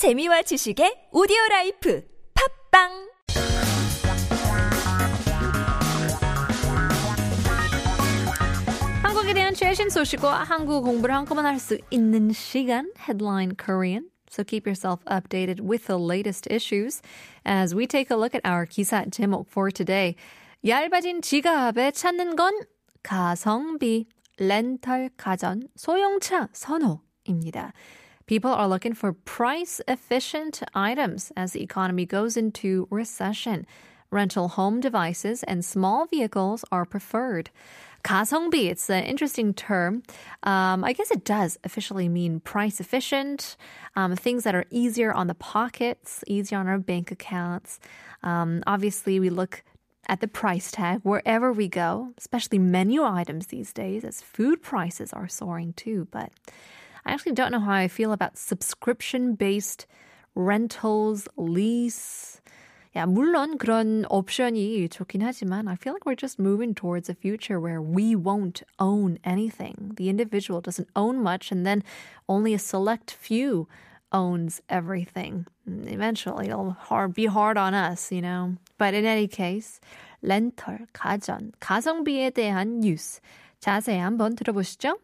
재미와 지식의 오디오 라이프 팝빵 한국에 대한 최신 소식과 한국 공부를 한꺼번에 할 수 있는 시간 Headline Korean. So keep yourself updated with the latest issues as we take a look at our 기사 제목 for today. 얇아진 지갑에 찾는 건 가성비, 렌털 가전, 소형차 선호입니다. People are looking for price efficient items as the economy goes into recession. Rental home devices and small vehicles are preferred. 가성비, it's an interesting term. Um, I guess it does officially mean price efficient, um, things that are easier on the pockets, easier on our bank accounts. Um, obviously, we look at the price tag wherever we go, especially menu items these days, as food prices are soaring too. But I actually don't know how I feel about subscription based rentals, lease. Yeah, 물론 그런 옵션이 좋긴 하지만 I feel like we're just moving towards a future where we won't own anything. The individual doesn't own much and then only a select few owns everything. Eventually it'll hard, be hard on us, you know. But in any case, 렌털, 가전, 가성비에 대한 뉴스 자세히 한번 들어보시죠.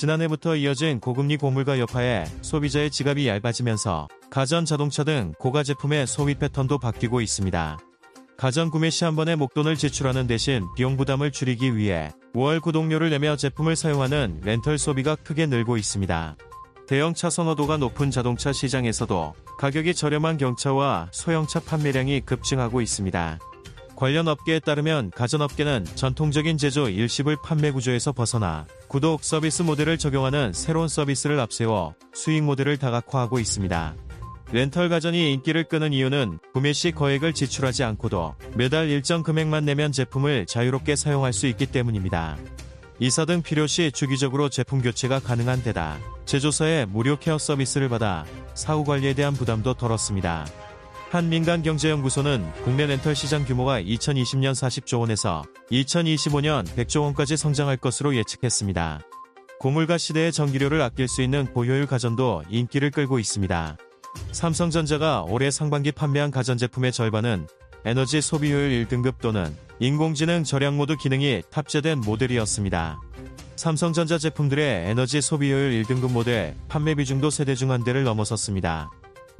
지난해부터 이어진 고금리 고물가 여파에 소비자의 지갑이 얇아지면서 가전 자동차 등 고가 제품의 소비 패턴도 바뀌고 있습니다. 가전 구매 시 한 번에 목돈을 지출하는 대신 비용 부담을 줄이기 위해 월 구독료를 내며 제품을 사용하는 렌털 소비가 크게 늘고 있습니다. 대형차 선호도가 높은 자동차 시장에서도 가격이 저렴한 경차와 소형차 판매량이 급증하고 있습니다. 관련 업계에 따르면 가전업계는 전통적인 제조 일시불 판매 구조에서 벗어나 구독 서비스 모델을 적용하는 새로운 서비스를 앞세워 수익 모델을 다각화하고 있습니다. 렌털 가전이 인기를 끄는 이유는 구매 시 거액을 지출하지 않고도 매달 일정 금액만 내면 제품을 자유롭게 사용할 수 있기 때문입니다. 이사 등 필요 시 주기적으로 제품 교체가 가능한 데다 제조사의 무료 케어 서비스를 받아 사후 관리에 대한 부담도 덜었습니다. 한 민간경제연구소는 국내 렌털 시장 규모가 2020년 40조 원에서 2025년 100조 원까지 성장할 것으로 예측했습니다. 고물가 시대의 전기료를 아낄 수 있는 고효율 가전도 인기를 끌고 있습니다. 삼성전자가 올해 상반기 판매한 가전제품의 절반은 에너지 소비효율 1등급 또는 인공지능 절약 모드 기능이 탑재된 모델이었습니다. 삼성전자 제품들의 에너지 소비효율 1등급 모델 판매 비중도 세대 중 한 대를 넘어섰습니다.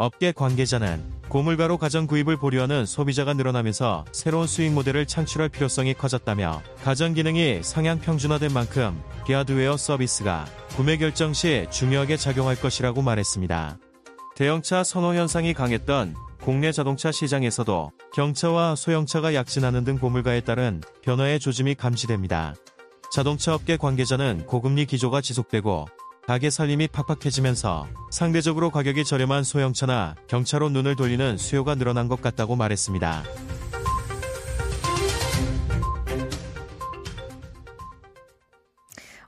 업계 관계자는 고물가로 가전 구입을 보류하는 소비자가 늘어나면서 새로운 수익 모델을 창출할 필요성이 커졌다며 가전 기능이 상향 평준화된 만큼 비하드웨어 서비스가 구매 결정 시 중요하게 작용할 것이라고 말했습니다. 대형차 선호 현상이 강했던 국내 자동차 시장에서도 경차와 소형차가 약진하는 등 고물가에 따른 변화의 조짐이 감지됩니다. 자동차 업계 관계자는 고금리 기조가 지속되고 가게 살림이 팍팍해지면서 상대적으로 가격이 저렴한 소형차나 경차로 눈을 돌리는 수요가 늘어난 것 같다고 말했습니다.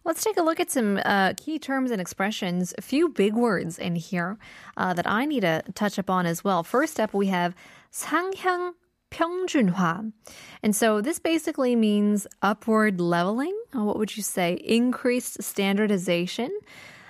Let's take a look at some uh, key terms and expressions. A few big words in here uh, that I need to touch upon as well. First up, we have 상향 평준화. And so this basically means upward leveling. What would you say? Increased standardization.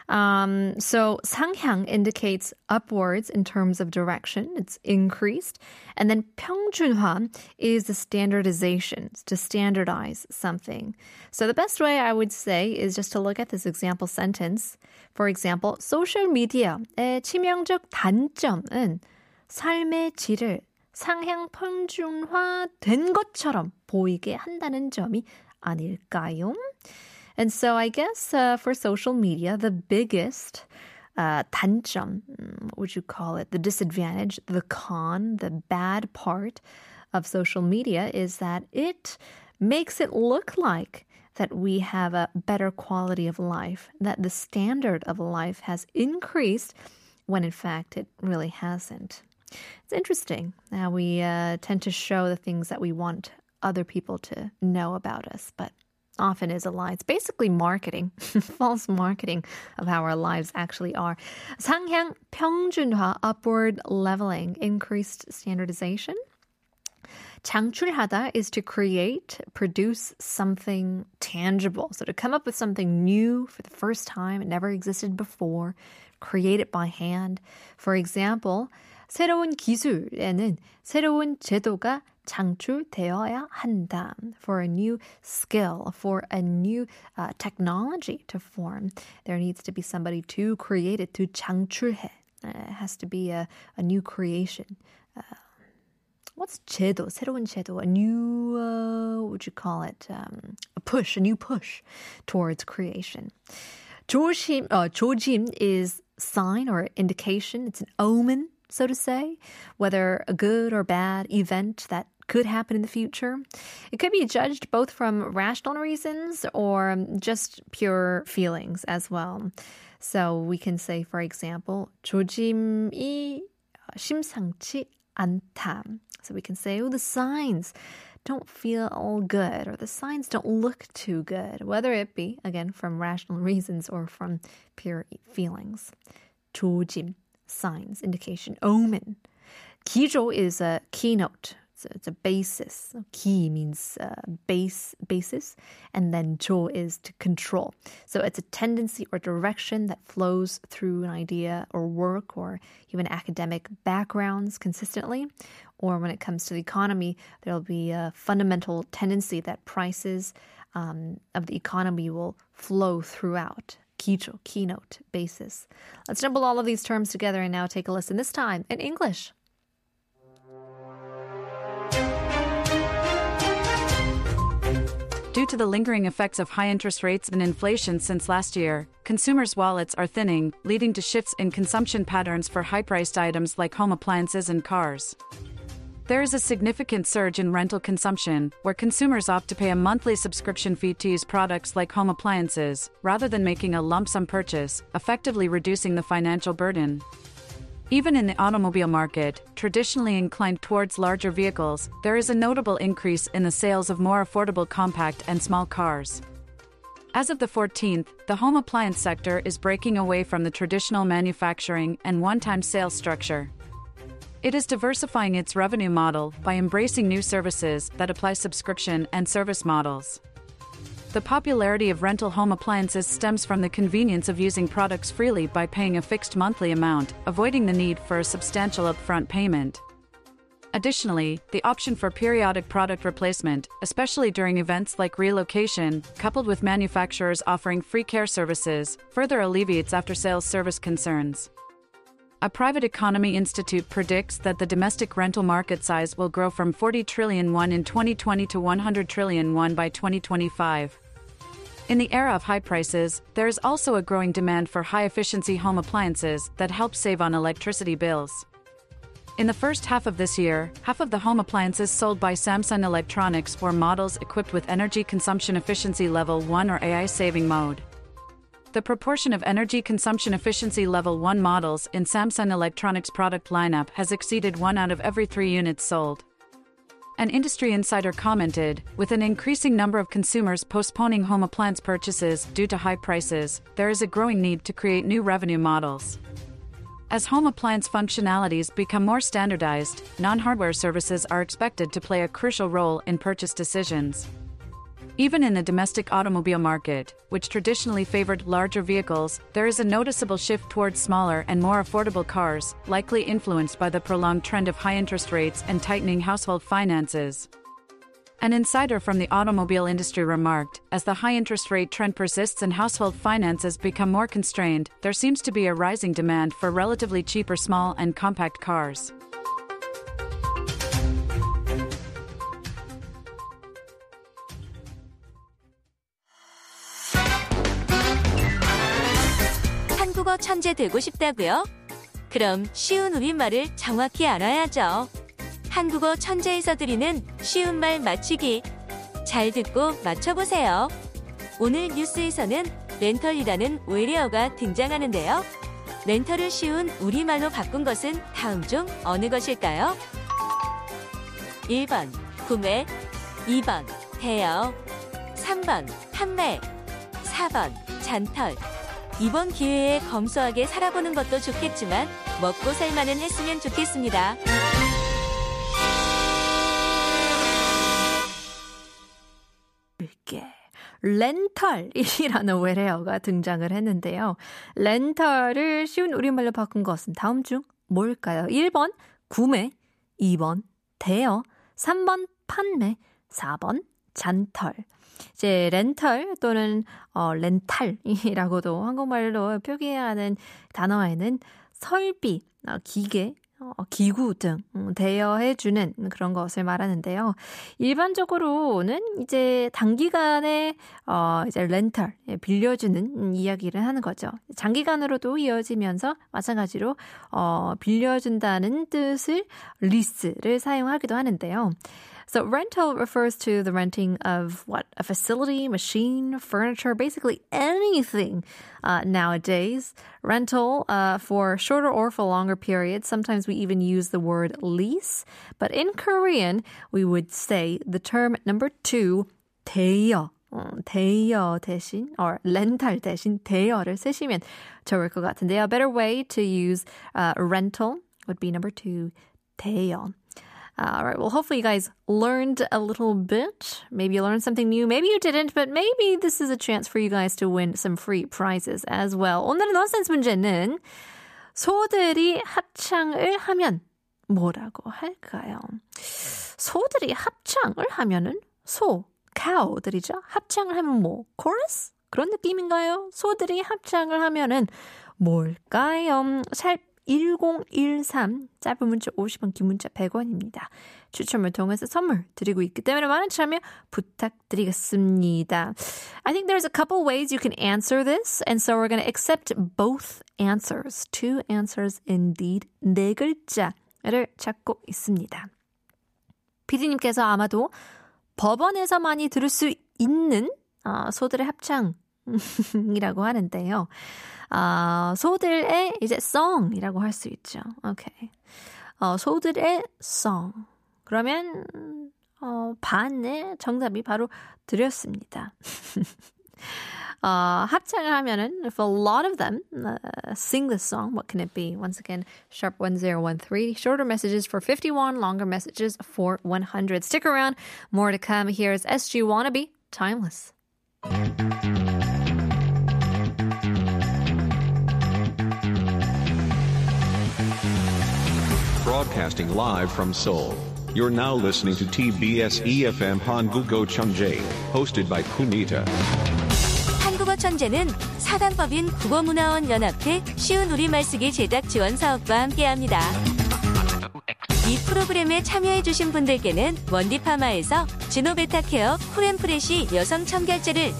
Um, so 상향 indicates upwards in terms of direction. It's increased. And then 평준화 is the standardization, to standardize something. So the best way I would say is just to look at this example sentence. For example, 소셜 미디어의 치명적 단점은 삶의 질을 상향 평준화된 것처럼 보이게 한다는 점이 아닐까요? And so I guess uh, for social media, the biggest uh, 단점, what would you call it? The disadvantage, the con, the bad part of social media is that it makes it look like that we have a better quality of life, that the standard of life has increased when in fact it really hasn't. It's interesting how we uh, tend to show the things that we want other people to know about us, but often is a lie. It's basically marketing, false marketing of how our lives actually are. 상향 평준화, upward leveling, increased standardization. 장출하다 is to create, produce something tangible. So to come up with something new for the first time, it never existed before, create it by hand. For example, 새로운 기술에는 새로운 제도가 창출되어야 한다. For a new skill, for a new uh, technology to form, there needs to be somebody to create it, to 창출해. Uh, it has to be a, a new creation. Uh, what's 제도? 새로운 제도. A new, uh, what would you call it? Um, a push, a new push towards creation. 조심, uh, 조짐 is sign or indication. It's an omen, so to say, whether a good or bad event that could happen in the future. It could be judged both from rational reasons or just pure feelings as well. So we can say, for example, 조짐이 심상치 않다. So we can say, oh, the signs don't feel all good or the signs don't look too good, whether it be, again, from rational reasons or from pure feelings. 조짐, signs, indication, omen. Kijo is a keynote. So it's a basis. Ki means uh, base basis, and then jo is to control. So it's a tendency or direction that flows through an idea or work or even academic backgrounds consistently. Or when it comes to the economy, there'll be a fundamental tendency that prices um, of the economy will flow throughout. 기조, keynote, basis. Let's jumble all of these terms together and now take a listen, this time in English. Due to the lingering effects of high interest rates and inflation since last year, consumers' wallets are thinning, leading to shifts in consumption patterns for high priced items like home appliances and cars. There is a significant surge in rental consumption, where consumers opt to pay a monthly subscription fee to use products like home appliances, rather than making a lump sum purchase, effectively reducing the financial burden. Even in the automobile market, traditionally inclined towards larger vehicles, there is a notable increase in the sales of more affordable compact and small cars. As of the 14th, the home appliance sector is breaking away from the traditional manufacturing and one time sales structure. It is diversifying its revenue model by embracing new services that apply subscription and service models. The popularity of rental home appliances stems from the convenience of using products freely by paying a fixed monthly amount, avoiding the need for a substantial upfront payment. Additionally, the option for periodic product replacement, especially during events like relocation, coupled with manufacturers offering free care services, further alleviates after sales service concerns. A private economy institute predicts that the domestic rental market size will grow from 40 trillion won in 2020 to 100 trillion won by 2025. In the era of high prices, there is also a growing demand for high efficiency home appliances that help save on electricity bills. In the first half of this year, half of the home appliances sold by Samsung Electronics were models equipped with energy consumption efficiency level 1 or AI saving mode. The proportion of energy consumption efficiency level 1 models in Samsung Electronics product lineup has exceeded 1 out of every 3 units sold. An industry insider commented With an increasing number of consumers postponing home appliance purchases due to high prices, there is a growing need to create new revenue models. As home appliance functionalities become more standardized, non hardware services are expected to play a crucial role in purchase decisions. Even in the domestic automobile market, which traditionally favored larger vehicles, there is a noticeable shift towards smaller and more affordable cars, likely influenced by the prolonged trend of high interest rates and tightening household finances. An insider from the automobile industry remarked As the high interest rate trend persists and household finances become more constrained, there seems to be a rising demand for relatively cheaper small and compact cars. 천재 되고 싶다고요? 그럼 쉬운 우리말을 정확히 알아야죠. 한국어 천재에서 드리는 쉬운 말 맞추기. 잘 듣고 맞춰보세요. 오늘 뉴스에서는 렌털이라는 외래어가 등장하는데요. 렌털을 쉬운 우리말로 바꾼 것은 다음 중 어느 것일까요? 1번 구매 2번 대여 3번 판매 4번 잔털 이번 기회에 검소하게 살아보는 것도 좋겠지만 먹고 살만은 했으면 좋겠습니다. 이게 렌털이라는 외래어가 등장을 했는데요. 렌털을 쉬운 우리말로 바꾼 것은 다음 중 뭘까요? 1번 구매, 2번 대여, 3번 판매, 4번 잔털. 이제 렌털 또는 어, 렌탈이라고도 한국말로 표기하는 단어에는 설비, 어, 기계, 어, 기구 등 음, 대여해주는 그런 것을 말하는데요. 일반적으로는 이제 단기간에 어, 이제 렌탈 예, 빌려주는 이야기를 하는 거죠. 장기간으로도 이어지면서 마찬가지로 어, 빌려준다는 뜻을 리스를 사용하기도 하는데요. So rental refers to the renting of what a facility, machine, furniture, basically anything uh, nowadays. Rental uh, for shorter or for longer periods. Sometimes we even use the word lease, but in Korean we would say the term number two, 대여. 대여 대신 or 렌탈 대신 대여를 쓰시면 좋을 것 같은데요. A better way to use uh, rental would be number two, 대여. Uh, all right. Well, hopefully you guys learned a little bit. Maybe you learned something new. Maybe you didn't, but maybe this is a chance for you guys to win some free prizes as well. 오늘의 넌센스 문제는 소들이 합창을 하면 뭐라고 할까요? 소들이 합창을 하면은 소, cow들이죠. 합창을 하면 뭐? chorus? 그런 느낌인가요? 소들이 합창을 하면은 뭘까요? 잘 1013 짧은 문자 50원 긴 문자 100원입니다. 추첨을 통해서 선물 드리고 있기 때문에 많은 참여 부탁드리겠습니다. I think there's a couple ways you can answer this and so we're going to accept both answers. Two answers indeed. 네 글자를 찾고 있습니다. 피디님께서 아마도 법원에서 많이 들을 수 있는 어, 소들의 합창 이라고 하는데요. 아, 소들의 이제 song이라고 할 수 있죠. 오케이. 어, 소들의 song. 그러면 어, 반의 정답이 바로 드렸습니다. 어, 합창을 하면은 if a lot of them uh, sing this song, what can it be? Once again, sharp 1013. Shorter messages for 51, longer messages for 100. Stick around. More to come. Here's SG Wannabe, Timeless. Broadcasting live from Seoul. You're now listening to TBS EFM Hangugo Chunjae, hosted by Punita. 한국어 천재는 사단법인 국어문화원 연합회 쉬운 우리말 쓰기 제작 지원 사업과 함께합니다. 이 프로그램에 참여해주신 분들께는 원디파마에서 지노베타케어 쿨앤프레시 여성 청결제를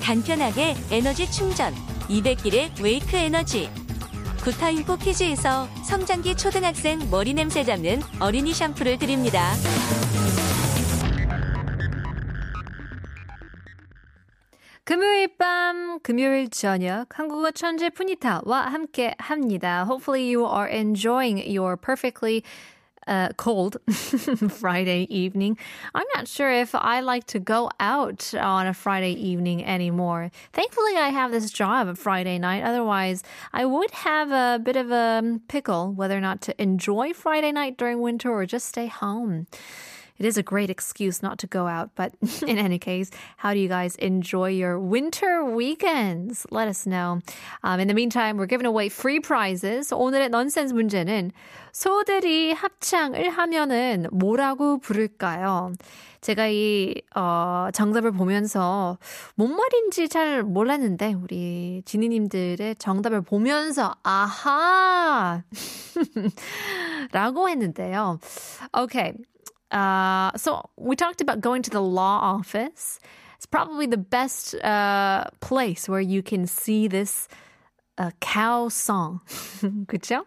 간편하게 에너지 충전 200길의 웨이크 에너지 구타임 포키즈에서 성장기 초등학생 머리 냄새 잡는 어린이 샴푸를 드립니다. 금요일 밤, 금요일 저녁 한국어 천재 푸니타와 함께 합니다. Hopefully you are enjoying your perfectly uh, cold Friday evening. I'm not sure if I like to go out on a Friday evening anymore. Thankfully, I have this job Friday night. Otherwise, I would have a bit of a pickle whether or not to enjoy Friday night during winter or just stay home. It is a great excuse not to go out, but in any case, how do you guys enjoy your winter weekends? Let us know. Um, in the meantime, we're giving away free prizes. 오늘의 넌센스 문제는 소들이 합창을 하면은 뭐라고 부를까요? 제가 이 어, 정답을 보면서 뭔 말인지 잘 몰랐는데 우리 지니님들의 정답을 보면서 아하 라고 했는데요. Okay. Uh, so we talked about going to the law office. It's probably the best uh, place where you can see this uh, cow song. 그렇죠?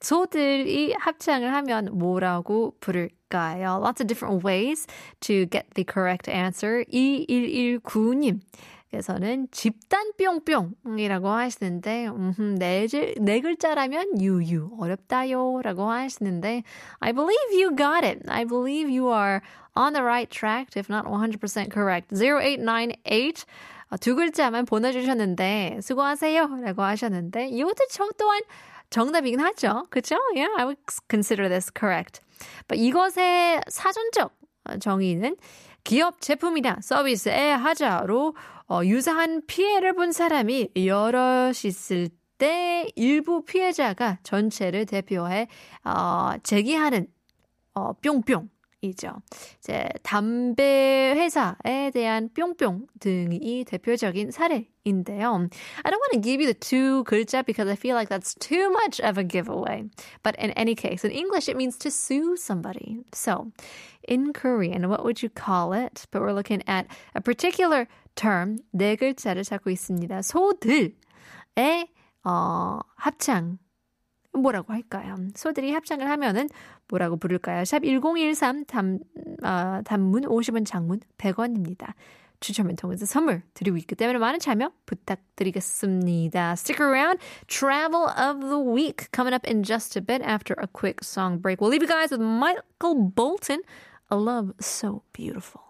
소들이 합창을 하면 뭐라고 부를까요? Lots of different ways to get the correct answer. 2119님. 그래서는 집단 뿅뿅이라고 하시는데 음, 네, 네 글자라면 유유 어렵다요 라고 하시는데 I believe you got it. I believe you are on the right track if not 100% correct. 0898 두 글자만 보내주셨는데 수고하세요 라고 하셨는데 이것도 저 또한 정답이긴 하죠. 그렇죠? Yeah, I would consider this correct. But 이것의 사전적 정의는 기업 제품이나 서비스에 하자로 어, 유사한 피해를 본 사람이 여럿 있을 때 일부 피해자가 전체를 대표해 어, 제기하는 어, 뿅뿅 이죠. 이제 담배 회사에 대한 뿅뿅 등이 대표적인 사례인데요. I don't want to give you the two 글자 because I feel like that's too much of a giveaway. But in any case, in English it means to sue somebody. So, in Korean, what would you call it? But we're looking at a particular term 네 글자를 찾고 있습니다. 소들의 어, 합창 뭐라고 할까요? 소들이 합창을 하면은 뭐라고 부를까요? 샵 1013 단, 어, 단문 50원 장문 100원입니다. 추첨을 통해서 선물 드리고 있기 때문에 많은 참여 부탁드리겠습니다. Stick around. Travel of the Week coming up in just a bit after a quick song break. We'll leave you guys with Michael Bolton, A Love So Beautiful.